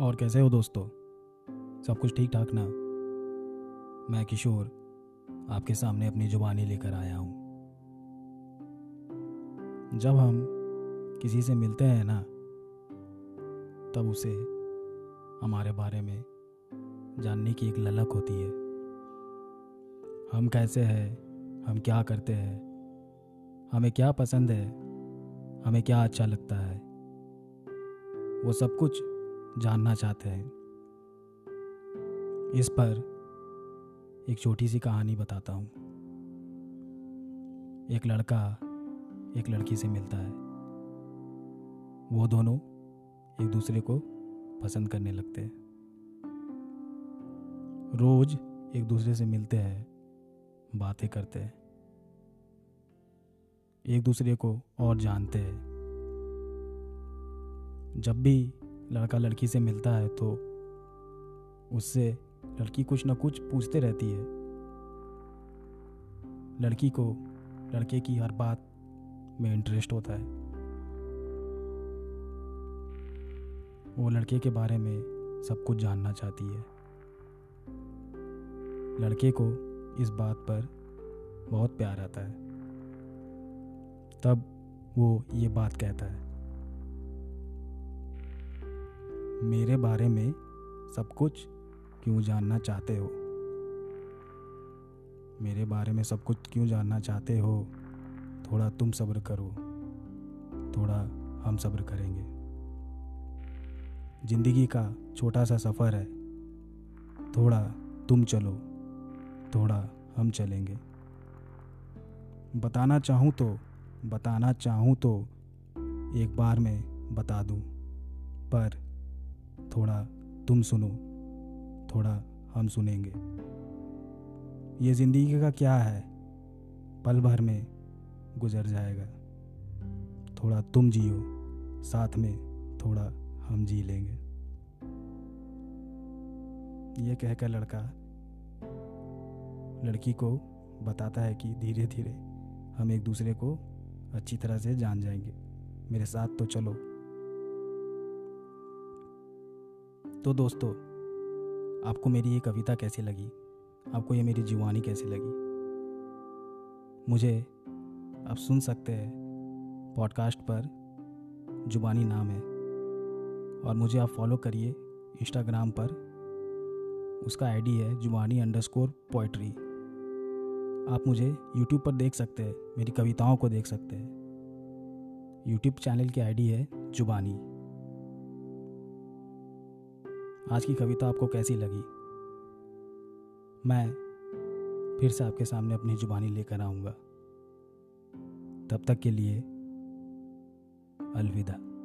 और कैसे हो दोस्तों? सब कुछ ठीक ठाक ना? मैं किशोर आपके सामने अपनी जुबानी लेकर आया हूँ। जब हम किसी से मिलते हैं ना, तब उसे हमारे बारे में जानने की एक ललक होती है। हम कैसे हैं? हम क्या करते हैं? हमें क्या पसंद है? हमें क्या अच्छा लगता है? वो सब कुछ जानना चाहते हैं। इस पर एक छोटी सी कहानी बताता हूँ। एक लड़का एक लड़की से मिलता है। वो दोनों एक दूसरे को पसंद करने लगते हैं। रोज एक दूसरे से मिलते हैं, बातें करते हैं। एक दूसरे को और जानते हैं। जब भी लड़का लड़की से मिलता है तो उससे लड़की कुछ ना कुछ पूछते रहती है। लड़की को, लड़के की हर बात में इंटरेस्ट होता है। वो लड़के के बारे में सब कुछ जानना चाहती है। लड़के को इस बात पर बहुत प्यार आता है। तब वो ये बात कहता है। मेरे बारे में सब कुछ क्यों जानना चाहते हो? मेरे बारे में सब कुछ क्यों जानना चाहते हो? थोड़ा तुम सब्र करो। थोड़ा हम सब्र करेंगे। ज़िंदगी का छोटा सा सफ़र है। थोड़ा तुम चलो। थोड़ा हम चलेंगे। बताना चाहूँ तो बताना चाहूँ तो एक बार में बता दूँ। पर थोड़ा तुम सुनो, थोड़ा हम सुनेंगे। ये ज़िंदगी का क्या है? पल भर में गुजर जाएगा। थोड़ा तुम जियो, साथ में थोड़ा हम जी लेंगे। ये कहकर लड़का, लड़की को बताता है कि धीरे धीरे हम एक दूसरे को अच्छी तरह से जान जाएँगे। मेरे साथ तो चलो। तो दोस्तों, आपको मेरी ये कविता कैसी लगी? आपको ये मेरी जुबानी कैसी लगी? मुझे आप सुन सकते हैं पॉडकास्ट पर, जुबानी नाम है। और मुझे आप फॉलो करिए इंस्टाग्राम पर। उसका आईडी है जुबानी अंडरस्कोर पोइट्री आप मुझे यूट्यूब पर देख सकते हैं, मेरी कविताओं को देख सकते हैं। यूट्यूब चैनल की आईडी है जुबानी। आज की कविता आपको कैसी लगी? मैं फिर से आपके सामने अपनी जुबानी लेकर आऊँगा। तब तक के लिए अलविदा।